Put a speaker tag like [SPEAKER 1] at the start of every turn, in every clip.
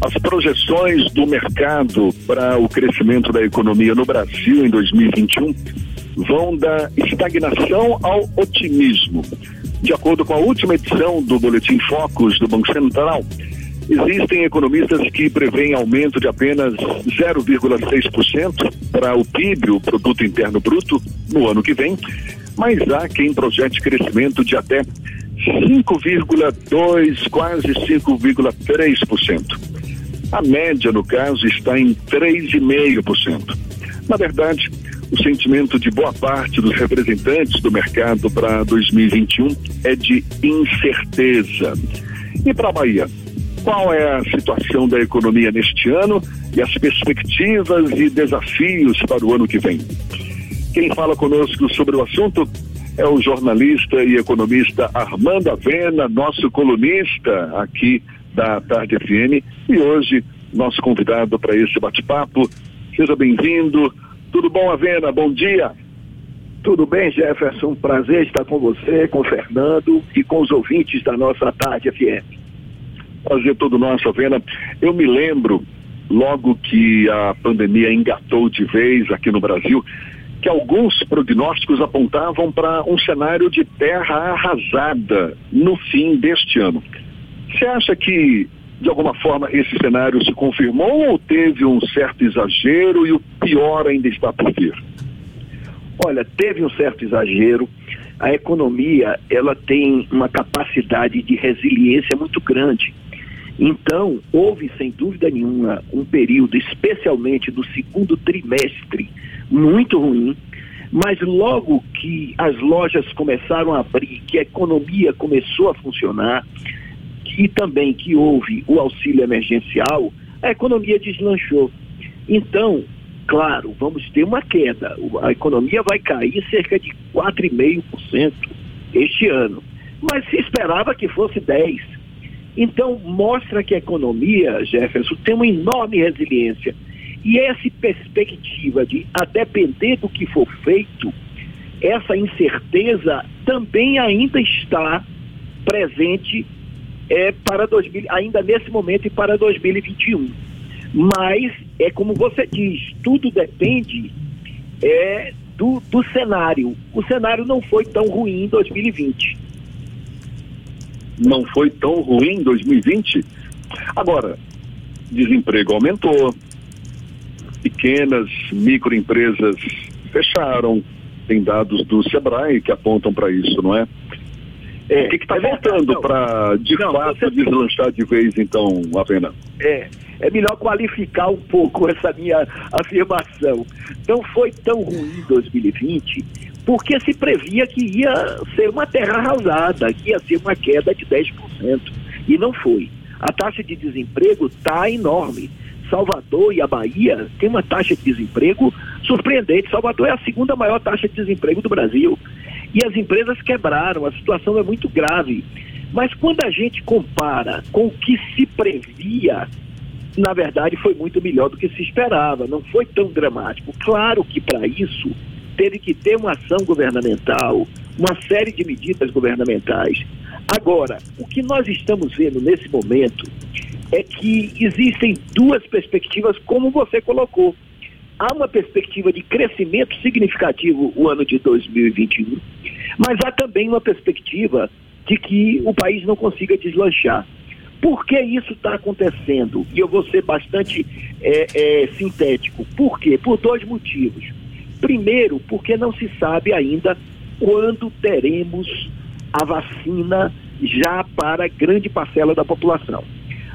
[SPEAKER 1] As projeções do mercado para o crescimento da economia no Brasil em 2021 vão da estagnação ao otimismo. De acordo com a última edição do Boletim Focus do Banco Central, existem economistas que preveem aumento de apenas 0,6% para o PIB, o Produto Interno Bruto, no ano que vem, mas há quem projete crescimento de até 5,2%, quase 5,3%. A média, no caso, está em 3,5%. Na verdade, o sentimento de boa parte dos representantes do mercado para 2021 é de incerteza. E para a Bahia, qual é a situação da economia neste ano e as perspectivas e desafios para o ano que vem? Quem fala conosco sobre o assunto é o jornalista e economista Armando Avena, nosso colunista aqui da Tarde FM e hoje nosso convidado para esse bate-papo. Seja bem-vindo. Tudo bom, Avena? Bom dia.
[SPEAKER 2] Tudo bem, Jefferson? Prazer estar com você, com o Fernando e com os ouvintes da nossa Tarde FM.
[SPEAKER 1] Prazer todo nosso, Avena. Eu me lembro, logo que a pandemia engatou de vez aqui no Brasil, que alguns prognósticos apontavam para um cenário de terra arrasada no fim deste ano. Você acha que, de alguma forma, esse cenário se confirmou ou teve um certo exagero e o pior ainda está por vir?
[SPEAKER 2] Olha, teve um certo exagero. A economia, ela tem uma capacidade de resiliência muito grande. Então, houve, sem dúvida nenhuma, um período, especialmente do segundo trimestre, muito ruim, mas logo que as lojas começaram a abrir, que a economia começou a funcionar, e também que houve o auxílio emergencial, a economia deslanchou. Então, claro, vamos ter uma queda. A economia vai cair cerca de 4,5% este ano. Mas se esperava que fosse 10%. Então, mostra que a economia, Jefferson, tem uma enorme resiliência. E essa perspectiva de, a depender do que for feito, essa incerteza também ainda está presente é, para 2000, ainda nesse momento e para 2021. Mas é como você diz, tudo depende é, do, do cenário. O cenário não foi tão ruim em 2020.
[SPEAKER 1] Não foi tão ruim em 2020? Agora, desemprego aumentou, pequenas microempresas fecharam, tem dados do Sebrae que apontam para isso, não é? É, o que está é faltando para, de não, fato, você... deslanchar de vez, então, a pena?
[SPEAKER 2] É, é melhor qualificar um pouco essa minha afirmação. Não foi tão ruim 2020, porque se previa que ia ser uma terra arrasada, que ia ser uma queda de 10%. E não foi. A taxa de desemprego está enorme. Salvador e a Bahia têm uma taxa de desemprego surpreendente. Salvador é a segunda maior taxa de desemprego do Brasil e as empresas quebraram, a situação é muito grave. Mas quando a gente compara com o que se previa, na verdade foi muito melhor do que se esperava, não foi tão dramático. Claro que para isso teve que ter uma ação governamental, uma série de medidas governamentais. Agora, o que nós estamos vendo nesse momento é que existem duas perspectivas, como você colocou há uma perspectiva de crescimento significativo o ano de 2021, mas há também uma perspectiva de que o país não consiga deslanchar. Por que isso está acontecendo? E eu vou ser bastante é, é, sintético. Por quê? Por dois motivos. Primeiro, porque não se sabe ainda quando teremos a vacina já para grande parcela da população.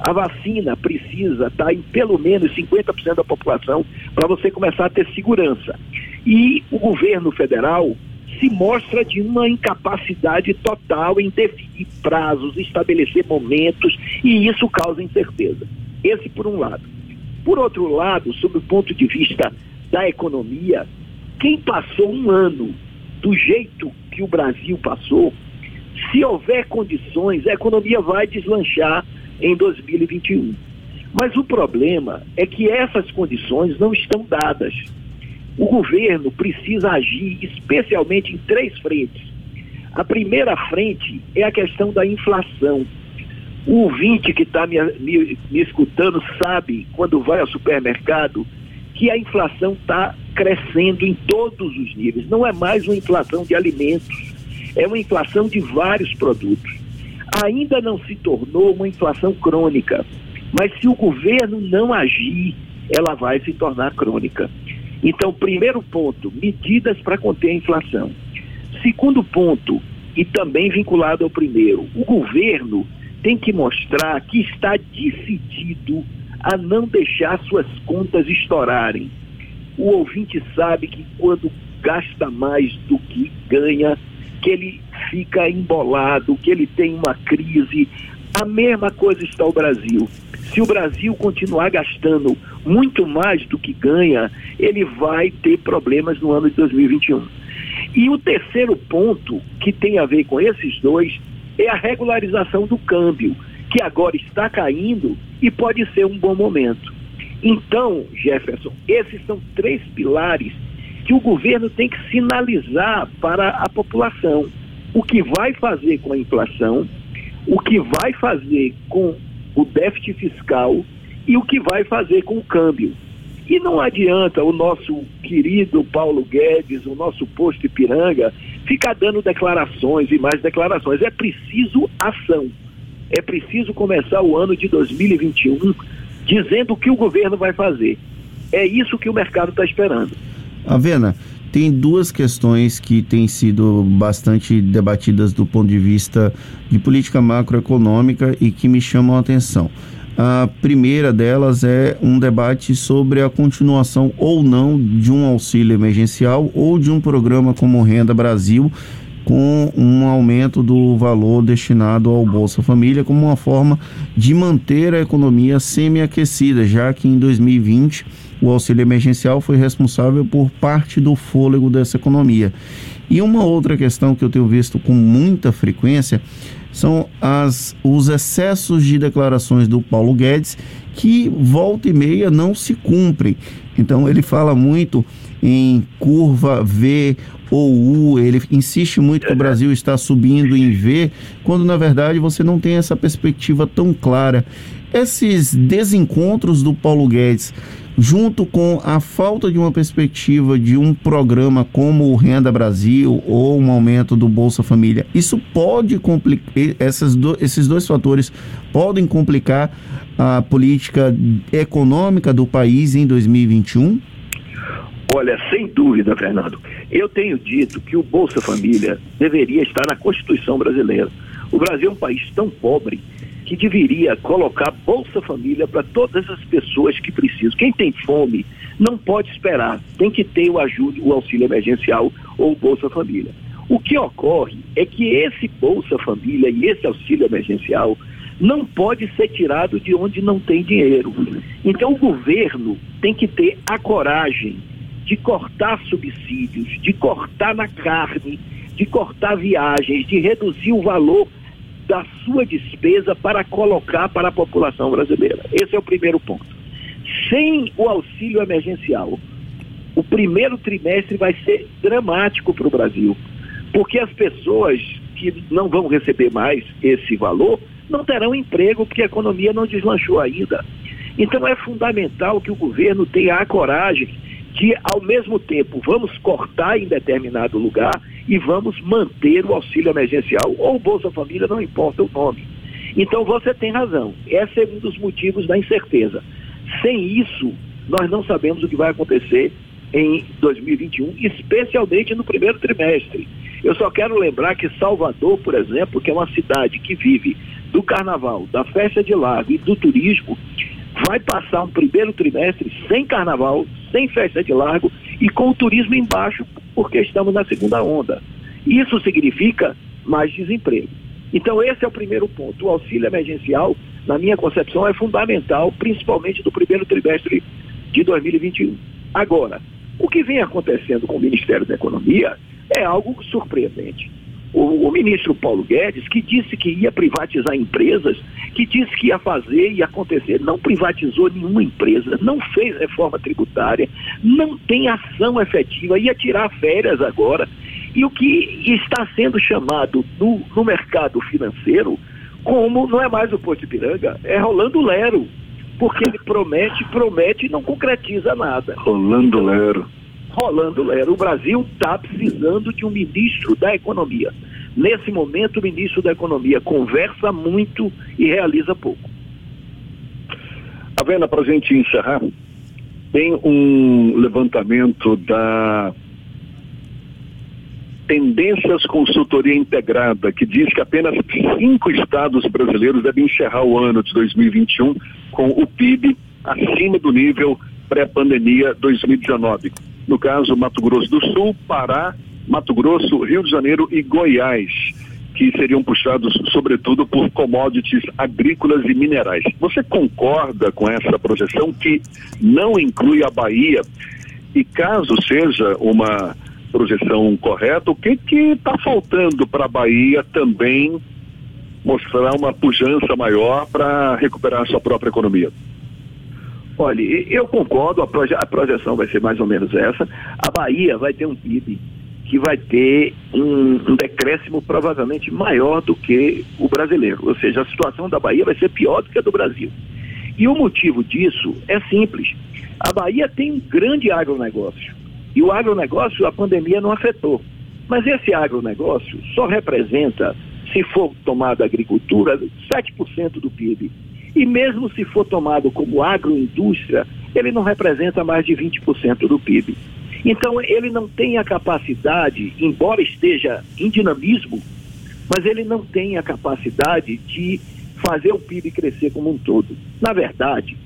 [SPEAKER 2] A vacina precisa estar em pelo menos 50% da população para você começar a ter segurança. E o governo federal se mostra de uma incapacidade total em definir prazos, estabelecer momentos, e isso causa incerteza. Esse por um lado. Por outro lado, sob o ponto de vista da economia, quem passou um ano do jeito que o Brasil passou, se houver condições, a economia vai deslanchar em 2021. Mas o problema é que essas condições não estão dadas. O governo precisa agir especialmente em três frentes. A primeira frente é a questão da inflação. O ouvinte que está me, me, me escutando sabe, quando vai ao supermercado, que a inflação está crescendo em todos os níveis. Não é mais uma inflação de alimentos, é uma inflação de vários produtos. Ainda não se tornou uma inflação crônica, mas se o governo não agir, ela vai se tornar crônica. Então, primeiro ponto, medidas para conter a inflação. Segundo ponto, e também vinculado ao primeiro, o governo tem que mostrar que está decidido a não deixar suas contas estourarem. O ouvinte sabe que quando gasta mais do que ganha, que ele fica embolado, que ele tem uma crise. A mesma coisa está o Brasil. Se o Brasil continuar gastando muito mais do que ganha, ele vai ter problemas no ano de 2021. E o terceiro ponto, que tem a ver com esses dois, é a regularização do câmbio, que agora está caindo e pode ser um bom momento. Então, Jefferson, esses são três pilares que o governo tem que sinalizar para a população. O que vai fazer com a inflação, o que vai fazer com o déficit fiscal e o que vai fazer com o câmbio. E não adianta o nosso querido Paulo Guedes, o nosso posto Ipiranga, ficar dando declarações e mais declarações. É preciso ação. É preciso começar o ano de 2021 dizendo o que o governo vai fazer. É isso que o mercado está esperando.
[SPEAKER 3] Avena, tem duas questões que têm sido bastante debatidas do ponto de vista de política macroeconômica e que me chamam a atenção. A primeira delas é um debate sobre a continuação ou não de um auxílio emergencial ou de um programa como Renda Brasil, com um aumento do valor destinado ao Bolsa Família como uma forma de manter a economia semi-aquecida, já que em 2020 o auxílio emergencial foi responsável por parte do fôlego dessa economia. E uma outra questão que eu tenho visto com muita frequência são as, os excessos de declarações do Paulo Guedes que volta e meia não se cumprem. Então ele fala muito em curva V ou U, ele insiste muito que o Brasil está subindo em V, quando na verdade você não tem essa perspectiva tão clara. Esses desencontros do Paulo Guedes junto com a falta de uma perspectiva de um programa como o Renda Brasil ou um aumento do Bolsa Família, isso pode complicar, do, esses dois fatores podem complicar a política econômica do país em 2021?
[SPEAKER 2] Olha, sem dúvida, Fernando. Eu tenho dito que o Bolsa Família deveria estar na Constituição brasileira. O Brasil é um país tão pobre que deveria colocar Bolsa Família para todas as pessoas que precisam. Quem tem fome não pode esperar, tem que ter o ajuda, o auxílio emergencial ou Bolsa Família. O que ocorre é que esse Bolsa Família e esse auxílio emergencial não pode ser tirado de onde não tem dinheiro. Então o governo tem que ter a coragem de cortar subsídios, de cortar na carne, de cortar viagens, de reduzir o valor da sua despesa para colocar para a população brasileira. Esse é o primeiro ponto. Sem o auxílio emergencial, o primeiro trimestre vai ser dramático para o Brasil, porque as pessoas que não vão receber mais esse valor não terão emprego porque a economia não deslanchou ainda. Então é fundamental que o governo tenha a coragem de, ao mesmo tempo, vamos cortar em determinado lugar e vamos manter o auxílio emergencial ou Bolsa Família, não importa o nome. Então você tem razão. Esse é um dos motivos da incerteza. Sem isso, nós não sabemos o que vai acontecer em 2021, especialmente no primeiro trimestre. Eu só quero lembrar que Salvador, por exemplo, que é uma cidade que vive do carnaval, da festa de lago e do turismo, vai passar um primeiro trimestre sem carnaval, sem festa de largo e com o turismo embaixo, porque estamos na segunda onda. Isso significa mais desemprego. Então, esse é o primeiro ponto. O auxílio emergencial, na minha concepção, é fundamental, principalmente no primeiro trimestre de 2021. Agora, o que vem acontecendo com o Ministério da Economia é algo surpreendente o, o, ministro Paulo Guedes, que disse que ia privatizar empresas, que disse que ia fazer e acontecer, não privatizou nenhuma empresa, não fez reforma tributária, não tem ação efetiva, ia tirar férias agora. E o que está sendo chamado no, no mercado financeiro como não é mais o Porto Ipiranga, é Rolando Lero, porque ele promete, promete e não concretiza nada.
[SPEAKER 1] Rolando Lero.
[SPEAKER 2] Rolando Lero. O Brasil está precisando de um ministro da Economia. Nesse momento, o ministro da Economia conversa muito e realiza pouco.
[SPEAKER 1] Avena, para a gente encerrar, tem um levantamento da Tendências Consultoria Integrada, que diz que apenas cinco estados brasileiros devem encerrar o ano de 2021 com o PIB acima do nível pré-pandemia 2019. No caso, Mato Grosso do Sul, Pará, Mato Grosso, Rio de Janeiro e Goiás, que seriam puxados sobretudo por commodities agrícolas e minerais. Você concorda com essa projeção que não inclui a Bahia? E caso seja uma projeção correta, o que está faltando para a Bahia também mostrar uma pujança maior para recuperar a sua própria economia?
[SPEAKER 2] Olha, eu concordo, a, proje a projeção vai ser mais ou menos essa. A Bahia vai ter um PIB que vai ter um, um, decréscimo provavelmente maior do que o brasileiro. Ou seja, a situação da Bahia vai ser pior do que a do Brasil. E o motivo disso é simples. A Bahia tem um grande agronegócio. E o agronegócio a pandemia não afetou. Mas esse agronegócio só representa, se for tomado a agricultura, 7% do PIB. E mesmo se for tomado como agroindústria, ele não representa mais de 20% do PIB. Então ele não tem a capacidade, embora esteja em dinamismo, mas ele não tem a capacidade de fazer o PIB crescer como um todo. Na verdade,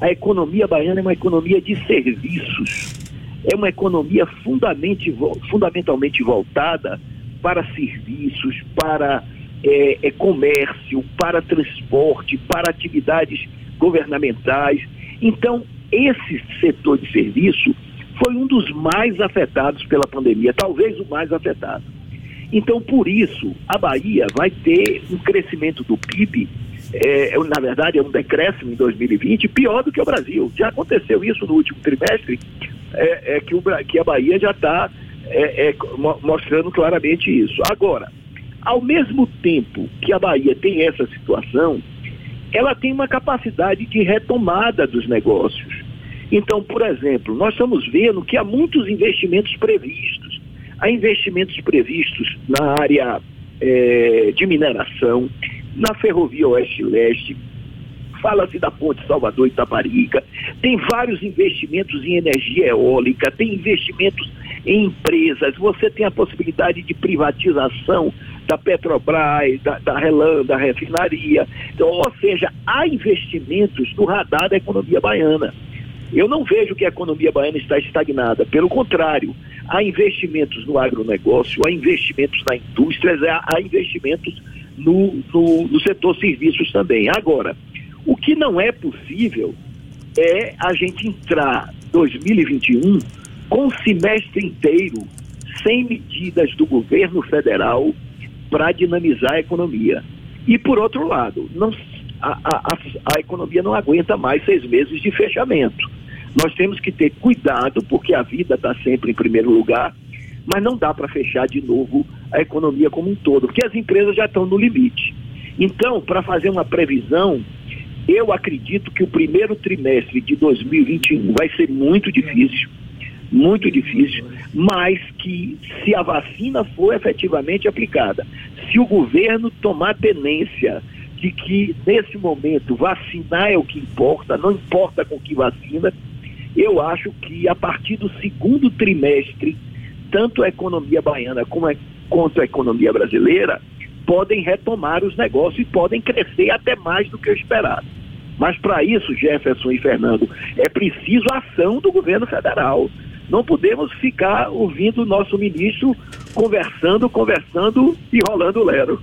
[SPEAKER 2] a economia baiana é uma economia de serviços é uma economia fundamentalmente voltada para serviços, para é, é, comércio, para transporte, para atividades governamentais. Então, esse setor de serviço foi um dos mais afetados pela pandemia, talvez o mais afetado. Então, por isso, a Bahia vai ter um crescimento do PIB, é, na verdade, é um decréscimo em 2020, pior do que o Brasil. Já aconteceu isso no último trimestre, é, é que, o, que a Bahia já está é, é, mostrando claramente isso. Agora, ao mesmo tempo que a Bahia tem essa situação, ela tem uma capacidade de retomada dos negócios. Então, por exemplo, nós estamos vendo que há muitos investimentos previstos. Há investimentos previstos na área é, de mineração, na ferrovia Oeste-Leste, fala-se da ponte Salvador Itaparica, tem vários investimentos em energia eólica, tem investimentos em empresas, você tem a possibilidade de privatização da Petrobras, da, da Relan, da refinaria. Então, ou seja, há investimentos no radar da economia baiana. Eu não vejo que a economia baiana está estagnada, pelo contrário, há investimentos no agronegócio, há investimentos na indústria, há investimentos no, no, no setor serviços também. Agora, o que não é possível é a gente entrar 2021 com o semestre inteiro sem medidas do governo federal para dinamizar a economia. E por outro lado, não, a, a, a, economia não aguenta mais seis meses de fechamento. Nós temos que ter cuidado, porque a vida está sempre em primeiro lugar, mas não dá para fechar de novo a economia como um todo, porque as empresas já estão no limite. Então, para fazer uma previsão, eu acredito que o primeiro trimestre de 2021 vai ser muito difícil, muito difícil, mas que se a vacina for efetivamente aplicada, se o governo tomar tenência de que nesse momento vacinar é o que importa, não importa com que vacina, eu acho que a partir do segundo trimestre, tanto a economia baiana como a, quanto a economia brasileira podem retomar os negócios e podem crescer até mais do que o esperado. Mas para isso, Jefferson e Fernando, é preciso ação do governo federal. Não podemos ficar ouvindo o nosso ministro conversando, conversando e rolando o lero.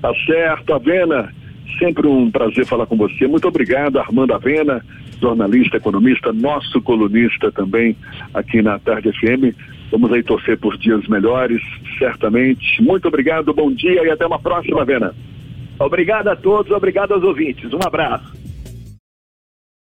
[SPEAKER 1] Tá certo, Avena. Sempre um prazer falar com você. Muito obrigado, Armando Avena, jornalista, economista, nosso colunista também aqui na Tarde FM. Vamos aí torcer por dias melhores, certamente. Muito obrigado, bom dia e até uma próxima, Avena.
[SPEAKER 2] Obrigado a todos, obrigado aos ouvintes. Um abraço.